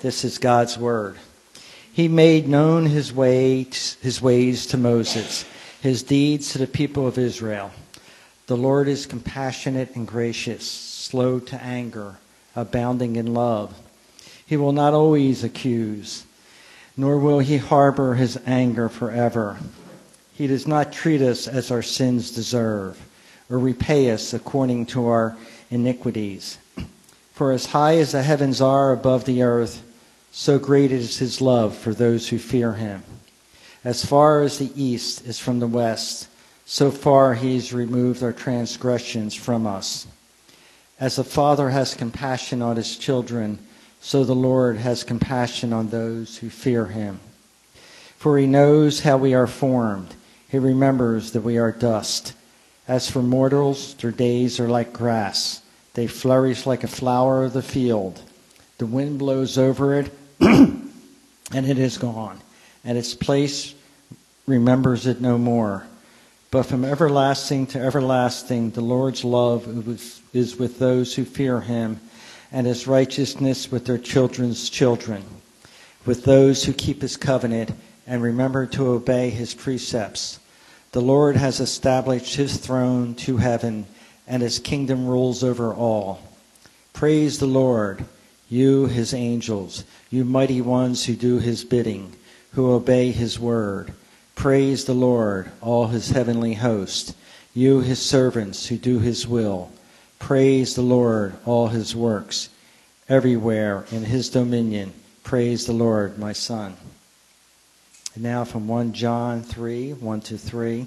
This is God's word. He made known his ways, his ways to Moses, his deeds to the people of Israel. The Lord is compassionate and gracious, slow to anger, abounding in love. He will not always accuse, nor will he harbor his anger forever. He does not treat us as our sins deserve, or repay us according to our iniquities. For as high as the heavens are above the earth, so great is his love for those who fear him. As far as the east is from the west, so far he has removed our transgressions from us. As a father has compassion on his children, so the Lord has compassion on those who fear him. For he knows how we are formed. He remembers that we are dust. As for mortals, their days are like grass. They flourish like a flower of the field. The wind blows over it, and it is gone, and its place remembers it no more. But from everlasting to everlasting, the Lord's love is with those who fear him, and his righteousness with their children's children, with those who keep his covenant and remember to obey his precepts. The Lord has established his throne to heaven, and his kingdom rules over all. Praise the Lord, you, his angels, you mighty ones who do his bidding, who obey his word. Praise the Lord, all his heavenly host, you, his servants who do his will. Praise the Lord, all his works, everywhere in his dominion. Praise the Lord, my son. And now from 1 John 3 1 to 3.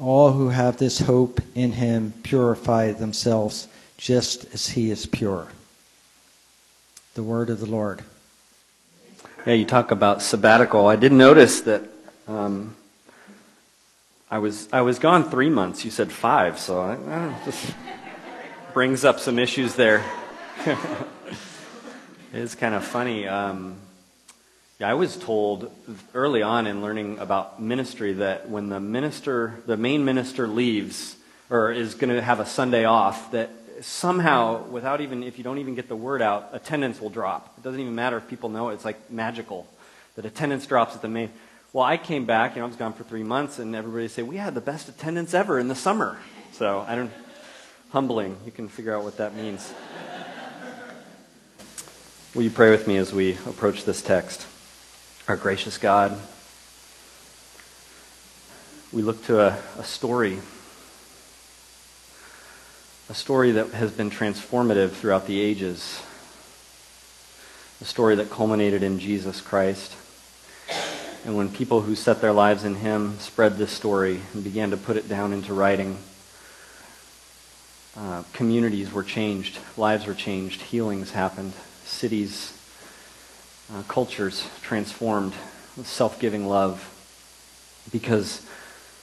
All who have this hope in him purify themselves just as he is pure. The word of the Lord. Yeah, you talk about sabbatical. I did notice that um, I was I was gone three months. You said five, so I, I just brings up some issues there. it is kind of funny. Um, yeah, I was told early on in learning about ministry that when the minister, the main minister leaves or is going to have a Sunday off, that somehow, without even, if you don't even get the word out, attendance will drop. It doesn't even matter if people know it. It's like magical that attendance drops at the main. Well, I came back, you know, I was gone for three months, and everybody say we had the best attendance ever in the summer. So I don't, humbling. You can figure out what that means. Will you pray with me as we approach this text? Our gracious God, we look to a, a story, a story that has been transformative throughout the ages, a story that culminated in Jesus Christ. And when people who set their lives in Him spread this story and began to put it down into writing, uh, communities were changed, lives were changed, healings happened, cities uh, cultures transformed with self giving love because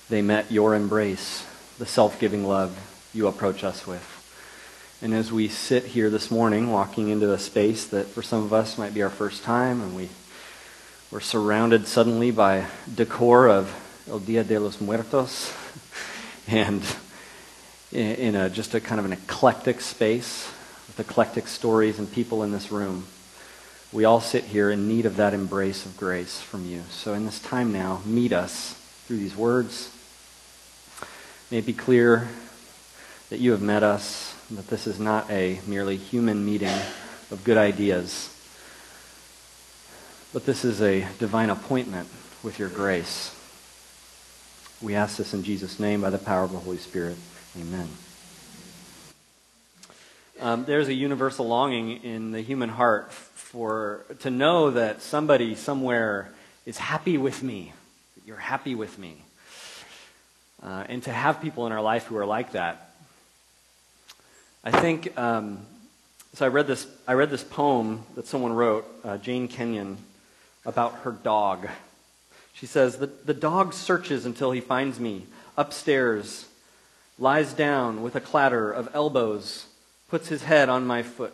they met your embrace, the self giving love you approach us with. And as we sit here this morning, walking into a space that for some of us might be our first time, and we, we're surrounded suddenly by decor of El Dia de los Muertos, and in, a, just a kind of an eclectic space with eclectic stories and people in this room we all sit here in need of that embrace of grace from you. So in this time now, meet us through these words. May it be clear that you have met us, that this is not a merely human meeting of good ideas, but this is a divine appointment with your grace. We ask this in Jesus' name by the power of the Holy Spirit. Amen. Um, there's a universal longing in the human heart for to know that somebody somewhere is happy with me. That you're happy with me. Uh, and to have people in our life who are like that. I think, um, so I read, this, I read this poem that someone wrote, uh, Jane Kenyon. about her dog. She says, the, the dog searches until he finds me. Upstairs, lies down with a clatter of elbows, puts his head on my foot.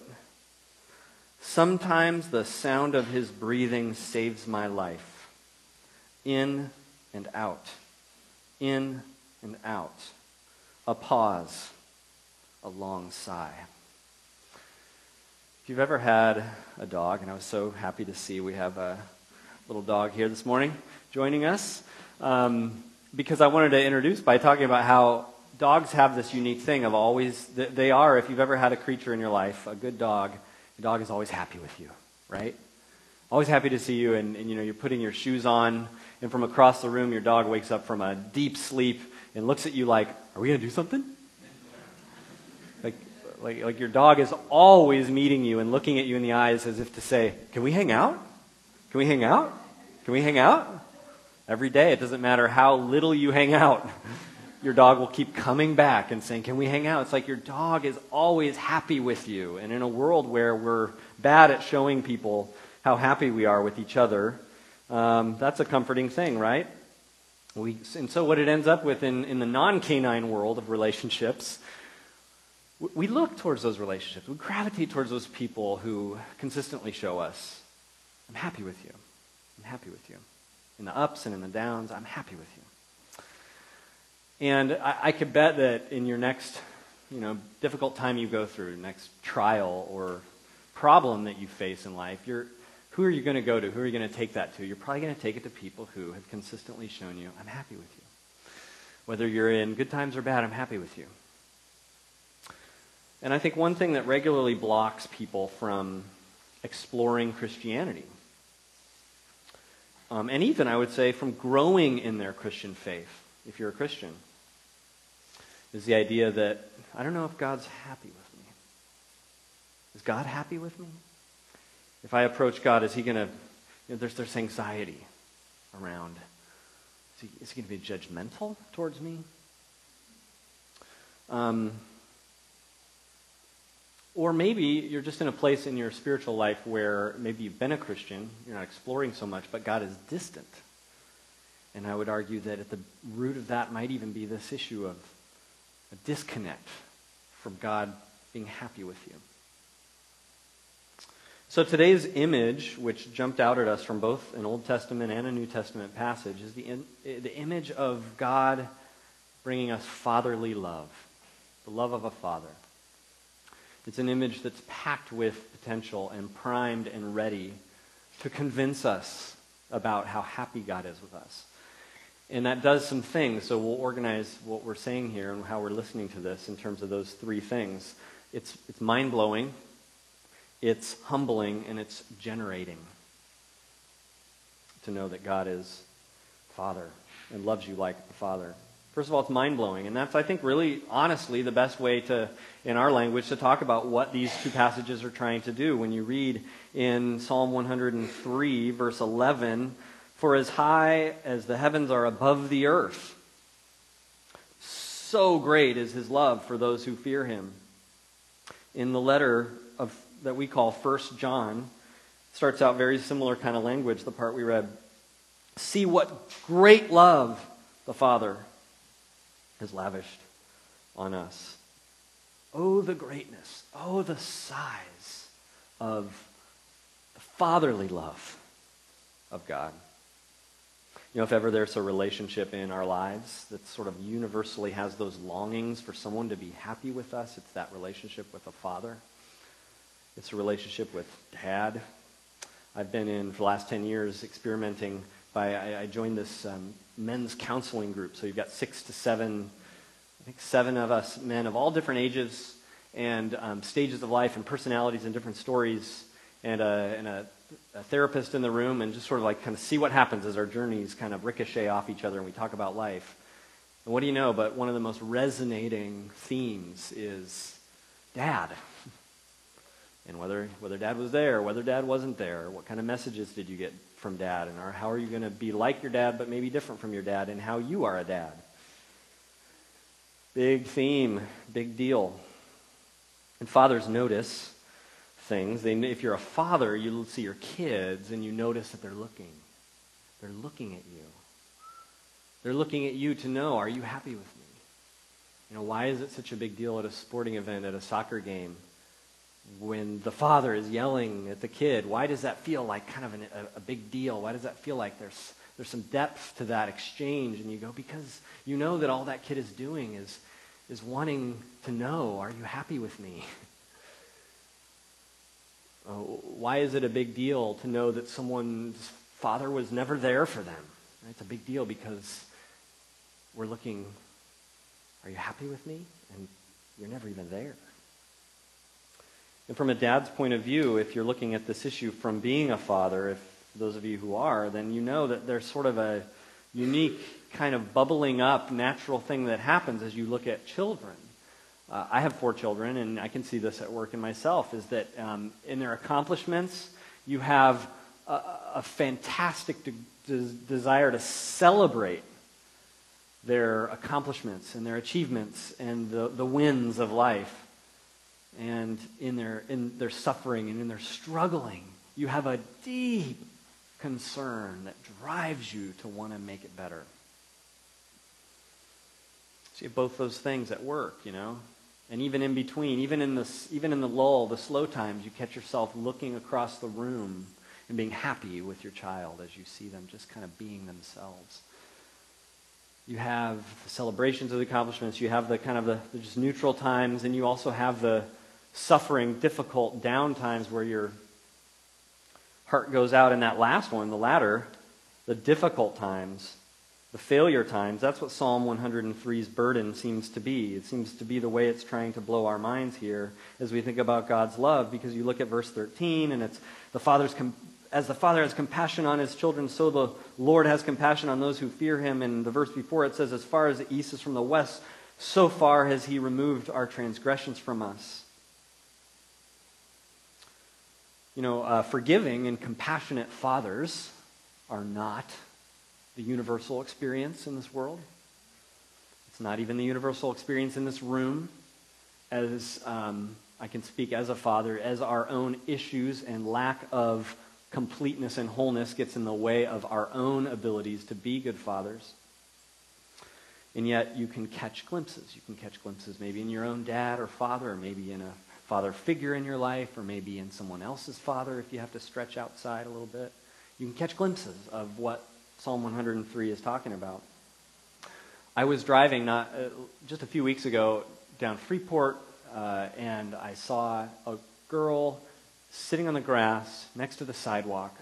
Sometimes the sound of his breathing saves my life. In and out. In and out. A pause. A long sigh. If you've ever had a dog, and I was so happy to see we have a little dog here this morning joining us, um, because I wanted to introduce by talking about how dogs have this unique thing of always, they are, if you've ever had a creature in your life, a good dog, the dog is always happy with you, right? Always happy to see you, and, and you know, you're putting your shoes on, and from across the room, your dog wakes up from a deep sleep and looks at you like, Are we going to do something? Like, like, like your dog is always meeting you and looking at you in the eyes as if to say, Can we hang out? Can we hang out? Can we hang out? Every day, it doesn't matter how little you hang out your dog will keep coming back and saying, Can we hang out? It's like your dog is always happy with you. And in a world where we're bad at showing people how happy we are with each other, um, that's a comforting thing, right? We, and so, what it ends up with in, in the non canine world of relationships, we look towards those relationships. We gravitate towards those people who consistently show us, I'm happy with you. I'm happy with you. In the ups and in the downs, I'm happy with you. And I, I could bet that in your next, you know, difficult time you go through, next trial or problem that you face in life, you're, who are you going to go to? Who are you going to take that to? You're probably going to take it to people who have consistently shown you, I'm happy with you. Whether you're in good times or bad, I'm happy with you. And I think one thing that regularly blocks people from exploring Christianity, um, and even I would say from growing in their Christian faith, if you're a Christian, is the idea that I don't know if God's happy with me. Is God happy with me? If I approach God, is He going to, you know, there's, there's anxiety around. Is He, is he going to be judgmental towards me? Um, or maybe you're just in a place in your spiritual life where maybe you've been a Christian, you're not exploring so much, but God is distant. And I would argue that at the root of that might even be this issue of a disconnect from God being happy with you. So today's image, which jumped out at us from both an Old Testament and a New Testament passage, is the, in, the image of God bringing us fatherly love, the love of a father. It's an image that's packed with potential and primed and ready to convince us about how happy God is with us. And that does some things. So we'll organize what we're saying here and how we're listening to this in terms of those three things. It's, it's mind blowing, it's humbling, and it's generating to know that God is Father and loves you like a Father. First of all, it's mind blowing. And that's, I think, really, honestly, the best way to, in our language, to talk about what these two passages are trying to do. When you read in Psalm 103, verse 11, for as high as the heavens are above the earth, so great is his love for those who fear him. In the letter of, that we call First John, starts out very similar kind of language, the part we read. See what great love the Father has lavished on us. Oh, the greatness. Oh, the size of the fatherly love of God. You know, if ever there's a relationship in our lives that sort of universally has those longings for someone to be happy with us, it's that relationship with a father. It's a relationship with dad. I've been in, for the last 10 years, experimenting by, I, I joined this um, men's counseling group. So you've got six to seven, I think seven of us men of all different ages and um, stages of life and personalities and different stories and a, and a a therapist in the room and just sort of like kind of see what happens as our journeys kind of ricochet off each other and we talk about life. And what do you know? But one of the most resonating themes is dad. And whether, whether dad was there, whether dad wasn't there, what kind of messages did you get from dad, and how are you going to be like your dad but maybe different from your dad, and how you are a dad. Big theme, big deal. And fathers notice things. They, if you're a father, you see your kids and you notice that they're looking. They're looking at you. They're looking at you to know, are you happy with me? You know, why is it such a big deal at a sporting event, at a soccer game, when the father is yelling at the kid? Why does that feel like kind of an, a, a big deal? Why does that feel like there's, there's some depth to that exchange? And you go, because you know that all that kid is doing is, is wanting to know, are you happy with me? Uh, why is it a big deal to know that someone's father was never there for them? It's a big deal because we're looking, are you happy with me? And you're never even there. And from a dad's point of view, if you're looking at this issue from being a father, if those of you who are, then you know that there's sort of a unique kind of bubbling up natural thing that happens as you look at children uh, I have four children, and I can see this at work in myself, is that um, in their accomplishments, you have a, a fantastic de- de- desire to celebrate their accomplishments and their achievements and the, the wins of life. And in their, in their suffering and in their struggling, you have a deep concern that drives you to want to make it better. So you have both those things at work, you know. And even in between, even in, the, even in the lull, the slow times, you catch yourself looking across the room and being happy with your child as you see them just kind of being themselves. You have the celebrations of the accomplishments, you have the kind of the, the just neutral times, and you also have the suffering, difficult down times where your heart goes out in that last one, the latter, the difficult times the failure times, that's what Psalm 103's burden seems to be. It seems to be the way it's trying to blow our minds here as we think about God's love, because you look at verse 13 and it's the Father's, com- as the Father has compassion on his children, so the Lord has compassion on those who fear him. And the verse before it says, as far as the east is from the west, so far has he removed our transgressions from us. You know, uh, forgiving and compassionate fathers are not the universal experience in this world. It's not even the universal experience in this room. As um, I can speak as a father, as our own issues and lack of completeness and wholeness gets in the way of our own abilities to be good fathers. And yet you can catch glimpses. You can catch glimpses maybe in your own dad or father, or maybe in a father figure in your life, or maybe in someone else's father if you have to stretch outside a little bit. You can catch glimpses of what Psalm 103 is talking about. I was driving not uh, just a few weeks ago down Freeport, uh, and I saw a girl sitting on the grass next to the sidewalk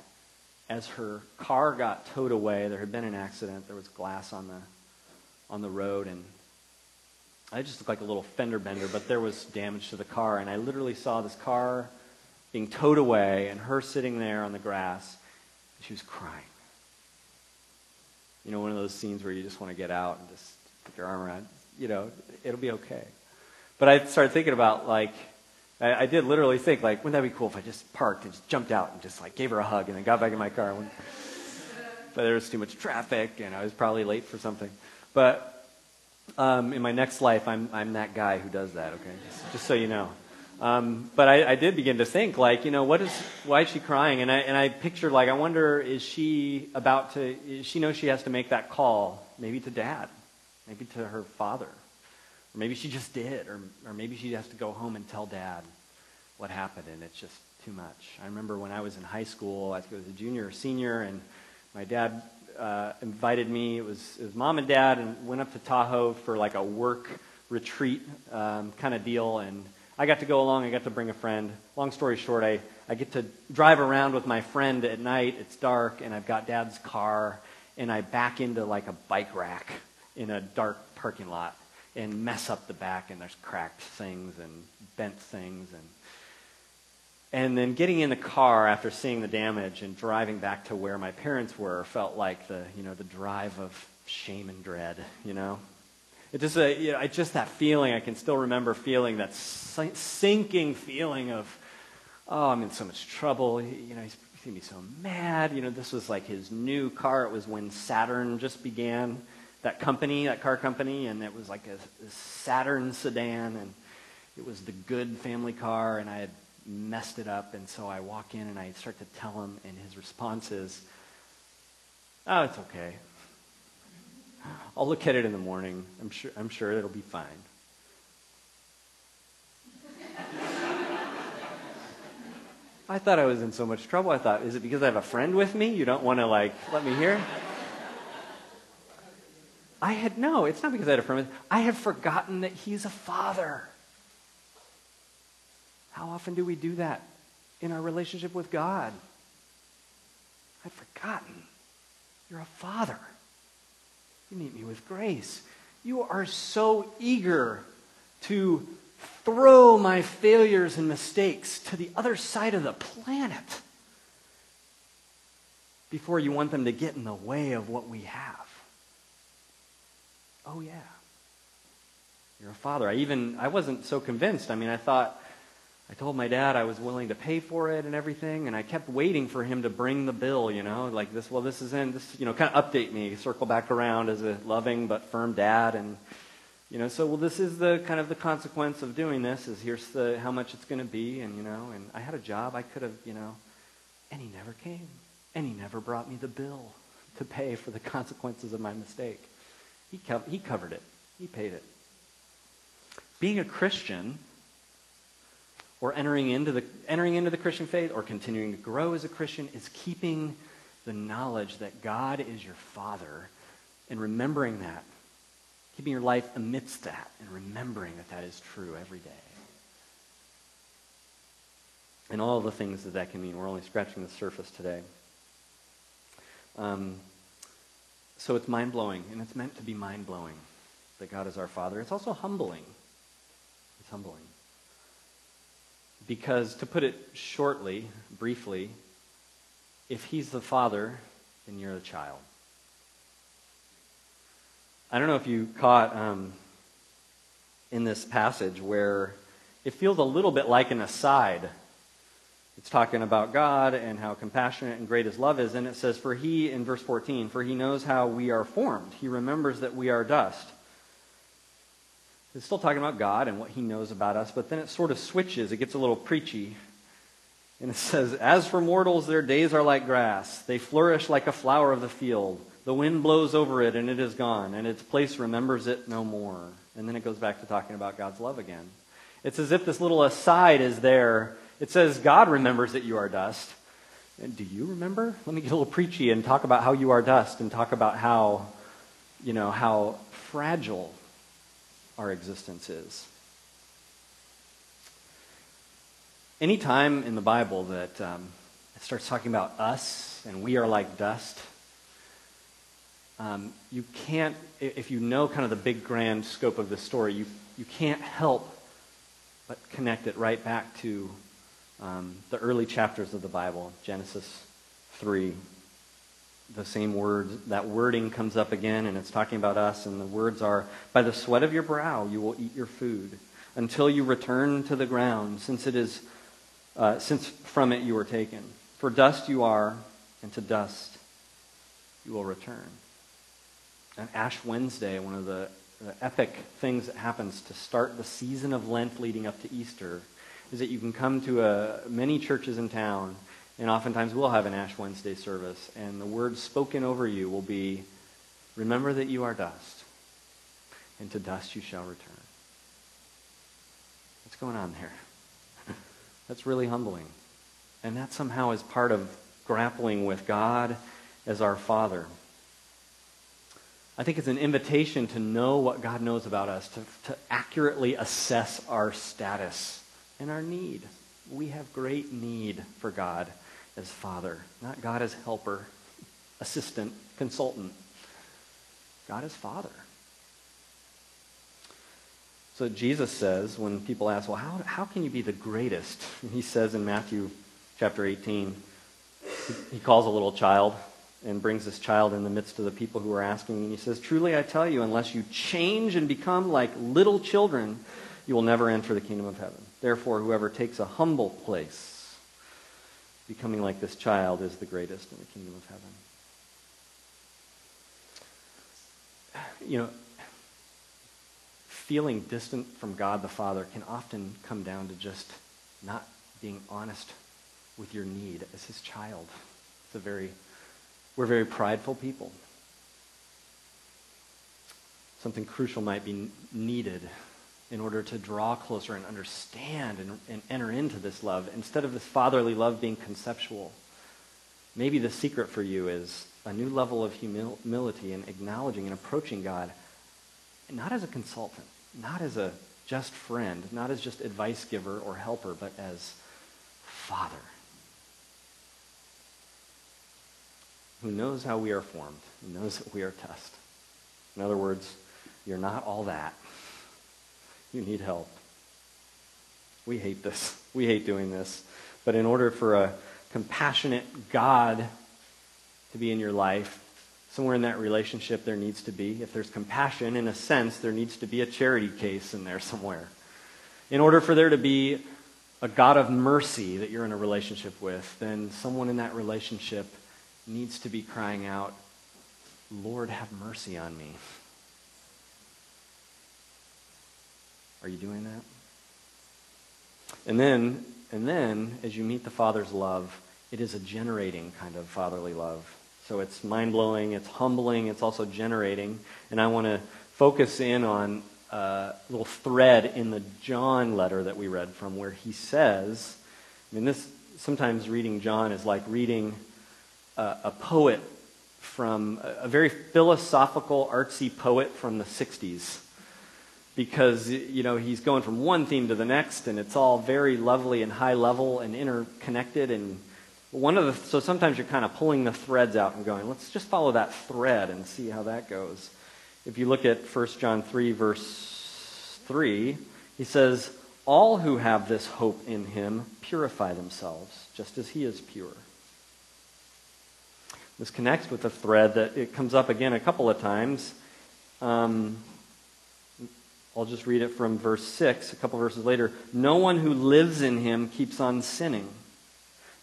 as her car got towed away. There had been an accident. There was glass on the on the road, and I just looked like a little fender bender, but there was damage to the car, and I literally saw this car being towed away, and her sitting there on the grass. She was crying. You know, one of those scenes where you just want to get out and just put your arm around, you know, it'll be okay. But I started thinking about, like, I, I did literally think, like, wouldn't that be cool if I just parked and just jumped out and just, like, gave her a hug and then got back in my car? but there was too much traffic and I was probably late for something. But um, in my next life, I'm, I'm that guy who does that, okay? Just, just so you know. Um, but I, I, did begin to think, like, you know, what is, why is she crying? And I, and I pictured, like, I wonder, is she about to, she knows she has to make that call, maybe to dad, maybe to her father, or maybe she just did, or, or maybe she has to go home and tell dad what happened, and it's just too much. I remember when I was in high school, I think it was a junior or senior, and my dad uh, invited me, it was, it was mom and dad, and went up to Tahoe for like a work retreat um, kind of deal, and I got to go along. I got to bring a friend. Long story short, I, I get to drive around with my friend at night. It's dark, and I've got dad's car, and I back into like a bike rack in a dark parking lot and mess up the back, and there's cracked things and bent things. And, and then getting in the car after seeing the damage and driving back to where my parents were felt like the, you know, the drive of shame and dread, you know? It just, uh, you know, just that feeling, I can still remember feeling that sinking feeling of, oh, I'm in so much trouble. You know, he's, he's going to be so mad. You know, this was like his new car. It was when Saturn just began, that company, that car company, and it was like a, a Saturn sedan, and it was the good family car, and I had messed it up. And so I walk in and I start to tell him, and his response is, Oh, it's okay. I'll look at it in the morning. I'm sure, I'm sure it'll be fine. I thought I was in so much trouble. I thought, is it because I have a friend with me? You don't want to, like, let me hear? I had, no, it's not because I had a friend I had forgotten that he's a father. How often do we do that in our relationship with God? I'd forgotten. You're a father. You meet me with grace. You are so eager to throw my failures and mistakes to the other side of the planet before you want them to get in the way of what we have. Oh, yeah. You're a father. I even, I wasn't so convinced. I mean, I thought, I told my dad I was willing to pay for it and everything, and I kept waiting for him to bring the bill, you know, like this, well, this is in, this, you know, kind of update me, circle back around as a loving but firm dad, and, you know, so, well, this is the kind of the consequence of doing this, is here's the, how much it's going to be, and, you know, and I had a job, I could have, you know, and he never came, and he never brought me the bill to pay for the consequences of my mistake. He, co- he covered it. He paid it. Being a Christian or entering into the entering into the Christian faith or continuing to grow as a Christian is keeping the knowledge that God is your father and remembering that. Keeping your life amidst that and remembering that that is true every day. And all the things that that can mean. We're only scratching the surface today. Um, so it's mind blowing, and it's meant to be mind blowing that God is our Father. It's also humbling. It's humbling. Because, to put it shortly, briefly, if He's the Father, then you're the child. I don't know if you caught um, in this passage where it feels a little bit like an aside it's talking about God and how compassionate and great his love is. And it says, For he, in verse 14, for he knows how we are formed. He remembers that we are dust. It's still talking about God and what he knows about us, but then it sort of switches. It gets a little preachy. And it says, As for mortals, their days are like grass. They flourish like a flower of the field. The wind blows over it, and it is gone, and its place remembers it no more. And then it goes back to talking about God's love again. It's as if this little aside is there it says, God remembers that you are dust. And do you remember? Let me get a little preachy and talk about how you are dust and talk about how, you know, how fragile our existence is. Any time in the Bible that um, it starts talking about us and we are like dust, um, you can't, if you know kind of the big grand scope of the story, you, you can't help but connect it right back to um, the early chapters of the Bible, Genesis 3. The same words, that wording comes up again, and it's talking about us, and the words are By the sweat of your brow you will eat your food until you return to the ground, since it is uh, since from it you were taken. For dust you are, and to dust you will return. And Ash Wednesday, one of the, the epic things that happens to start the season of Lent leading up to Easter is that you can come to a, many churches in town, and oftentimes we'll have an Ash Wednesday service, and the words spoken over you will be, Remember that you are dust, and to dust you shall return. What's going on there? That's really humbling. And that somehow is part of grappling with God as our Father. I think it's an invitation to know what God knows about us, to, to accurately assess our status and our need. We have great need for God as Father, not God as helper, assistant, consultant. God as Father. So Jesus says, when people ask, well, how, how can you be the greatest? He says in Matthew chapter 18, he, he calls a little child and brings this child in the midst of the people who are asking. And he says, Truly I tell you, unless you change and become like little children, you will never enter the kingdom of heaven. Therefore, whoever takes a humble place, becoming like this child, is the greatest in the kingdom of heaven. You know, feeling distant from God the Father can often come down to just not being honest with your need as his child. It's a very, we're very prideful people. Something crucial might be needed in order to draw closer and understand and, and enter into this love. Instead of this fatherly love being conceptual, maybe the secret for you is a new level of humility and acknowledging and approaching God, not as a consultant, not as a just friend, not as just advice giver or helper, but as Father who knows how we are formed, who knows that we are test. In other words, you're not all that. You need help. We hate this. We hate doing this. But in order for a compassionate God to be in your life, somewhere in that relationship there needs to be, if there's compassion, in a sense, there needs to be a charity case in there somewhere. In order for there to be a God of mercy that you're in a relationship with, then someone in that relationship needs to be crying out, Lord, have mercy on me. Are you doing that? And then, and then, as you meet the Father's love, it is a generating kind of fatherly love. So it's mind blowing, it's humbling, it's also generating. And I want to focus in on a little thread in the John letter that we read from where he says, I mean, this sometimes reading John is like reading a, a poet from a, a very philosophical, artsy poet from the 60s because you know he's going from one theme to the next and it's all very lovely and high level and interconnected and one of the so sometimes you're kind of pulling the threads out and going let's just follow that thread and see how that goes. If you look at 1 john 3 verse 3 he says all who have this hope in him purify themselves just as he is pure. This connects with a thread that it comes up again a couple of times. Um, I'll just read it from verse 6, a couple verses later. No one who lives in him keeps on sinning.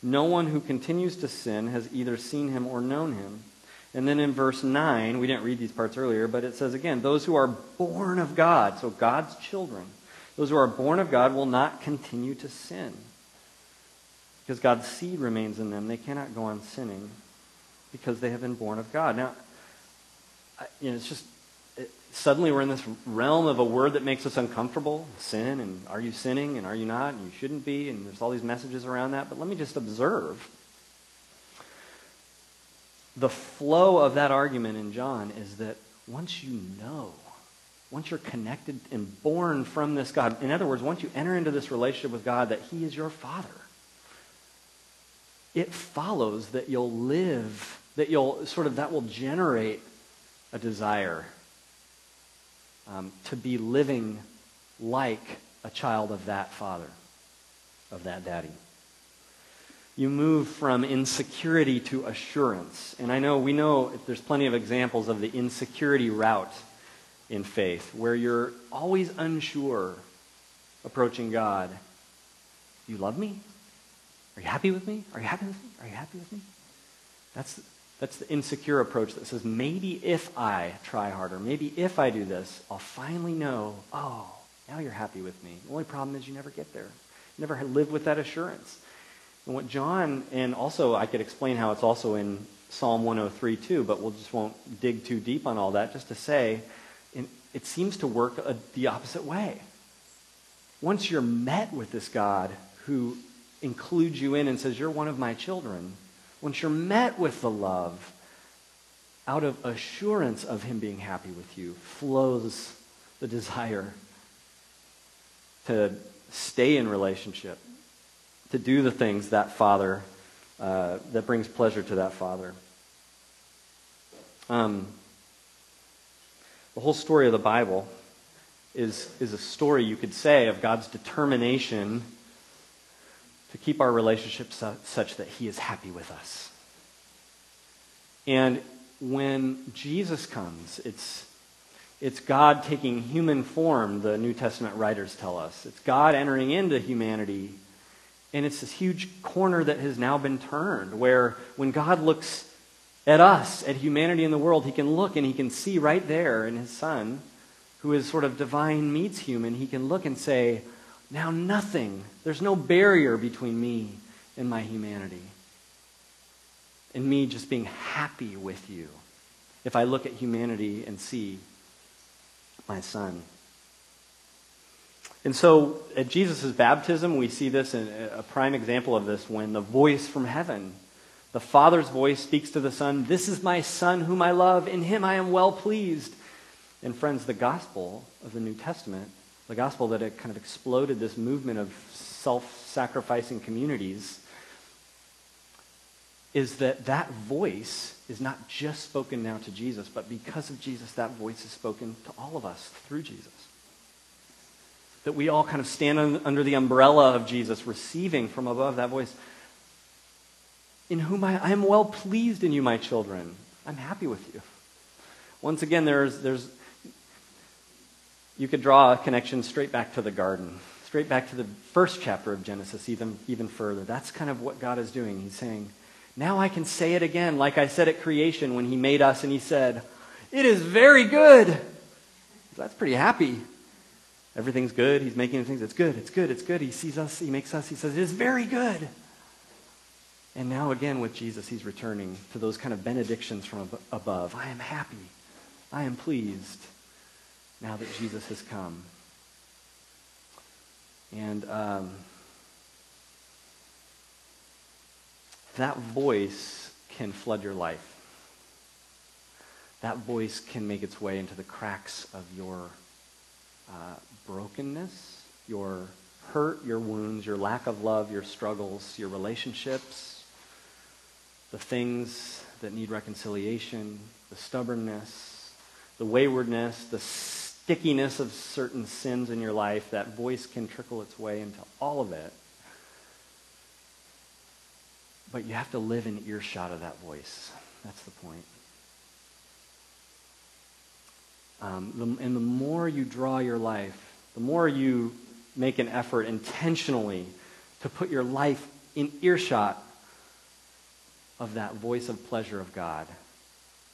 No one who continues to sin has either seen him or known him. And then in verse 9, we didn't read these parts earlier, but it says again, those who are born of God, so God's children, those who are born of God will not continue to sin. Because God's seed remains in them. They cannot go on sinning because they have been born of God. Now, you know, it's just suddenly we're in this realm of a word that makes us uncomfortable. Sin and are you sinning and are you not and you shouldn't be and there's all these messages around that. But let me just observe the flow of that argument in john is that once you know once you're connected and born from this god in other words once you enter into this relationship with god that he is your father it follows that you'll live that you'll sort of that will generate a desire um, to be living like a child of that father, of that daddy. You move from insecurity to assurance. And I know, we know there's plenty of examples of the insecurity route in faith where you're always unsure approaching God. You love me? Are you happy with me? Are you happy with me? Are you happy with me? That's that's the insecure approach that says, maybe if I try harder, maybe if I do this, I'll finally know, oh, now you're happy with me. The only problem is you never get there. You never live with that assurance. And what John, and also I could explain how it's also in Psalm 103 too, but we'll just won't dig too deep on all that, just to say, it seems to work a, the opposite way. Once you're met with this God who includes you in and says, you're one of my children, once you're met with the love, out of assurance of Him being happy with you, flows the desire to stay in relationship, to do the things that Father, uh, that brings pleasure to that Father. Um, the whole story of the Bible is, is a story, you could say, of God's determination to keep our relationship su- such that He is happy with us. And when Jesus comes, it's, it's God taking human form, the New Testament writers tell us. It's God entering into humanity. And it's this huge corner that has now been turned, where when God looks at us, at humanity in the world, he can look and he can see right there in his Son, who is sort of divine meets human, he can look and say, Now nothing, there's no barrier between me and my humanity. And me just being happy with you. If I look at humanity and see my son. And so at Jesus' baptism, we see this, in a prime example of this, when the voice from heaven, the Father's voice speaks to the Son, This is my Son whom I love, in him I am well pleased. And friends, the gospel of the New Testament, the gospel that it kind of exploded this movement of self sacrificing communities, is that that voice is not just spoken now to Jesus, but because of Jesus, that voice is spoken to all of us through Jesus. That we all kind of stand under the umbrella of Jesus, receiving from above that voice. In whom I, I am well pleased in you, my children. I'm happy with you. Once again, there's, there's, you could draw a connection straight back to the garden, straight back to the first chapter of Genesis, even, even further. That's kind of what God is doing. He's saying, now I can say it again, like I said at creation when He made us and He said, It is very good. That's pretty happy. Everything's good. He's making things. It's good. It's good. It's good. He sees us. He makes us. He says, It is very good. And now, again, with Jesus, He's returning to those kind of benedictions from above. I am happy. I am pleased now that Jesus has come. And. Um, that voice can flood your life. That voice can make its way into the cracks of your uh, brokenness, your hurt, your wounds, your lack of love, your struggles, your relationships, the things that need reconciliation, the stubbornness, the waywardness, the stickiness of certain sins in your life. That voice can trickle its way into all of it but you have to live in earshot of that voice. That's the point. Um, the, and the more you draw your life, the more you make an effort intentionally to put your life in earshot of that voice of pleasure of God,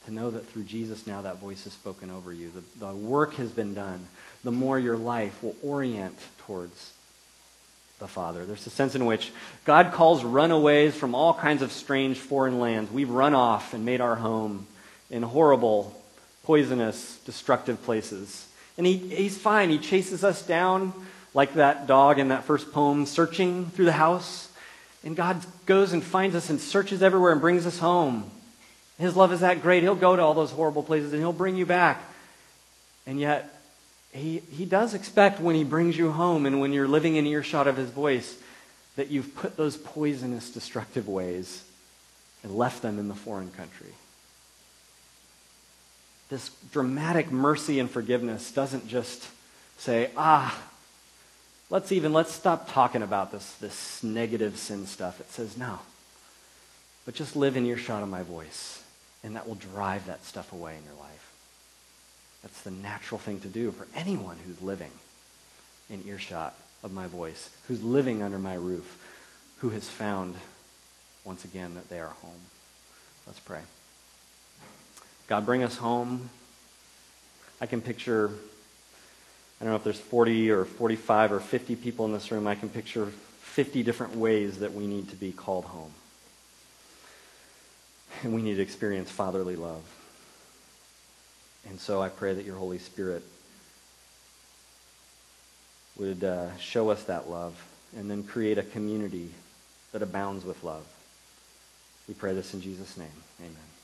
to know that through Jesus now that voice is spoken over you. The, the work has been done. The more your life will orient towards the Father. There's a sense in which God calls runaways from all kinds of strange foreign lands. We've run off and made our home in horrible, poisonous, destructive places. And he, he's fine. He chases us down like that dog in that first poem, searching through the house. And God goes and finds us and searches everywhere and brings us home. His love is that great. He'll go to all those horrible places and he'll bring you back. And yet, he, he does expect when he brings you home and when you're living in earshot of his voice that you've put those poisonous, destructive ways and left them in the foreign country. This dramatic mercy and forgiveness doesn't just say, ah, let's even, let's stop talking about this, this negative sin stuff. It says, no. But just live in earshot of my voice, and that will drive that stuff away in your life. That's the natural thing to do for anyone who's living in earshot of my voice, who's living under my roof, who has found once again that they are home. Let's pray. God, bring us home. I can picture, I don't know if there's 40 or 45 or 50 people in this room. I can picture 50 different ways that we need to be called home. And we need to experience fatherly love. And so I pray that your Holy Spirit would uh, show us that love and then create a community that abounds with love. We pray this in Jesus' name. Amen.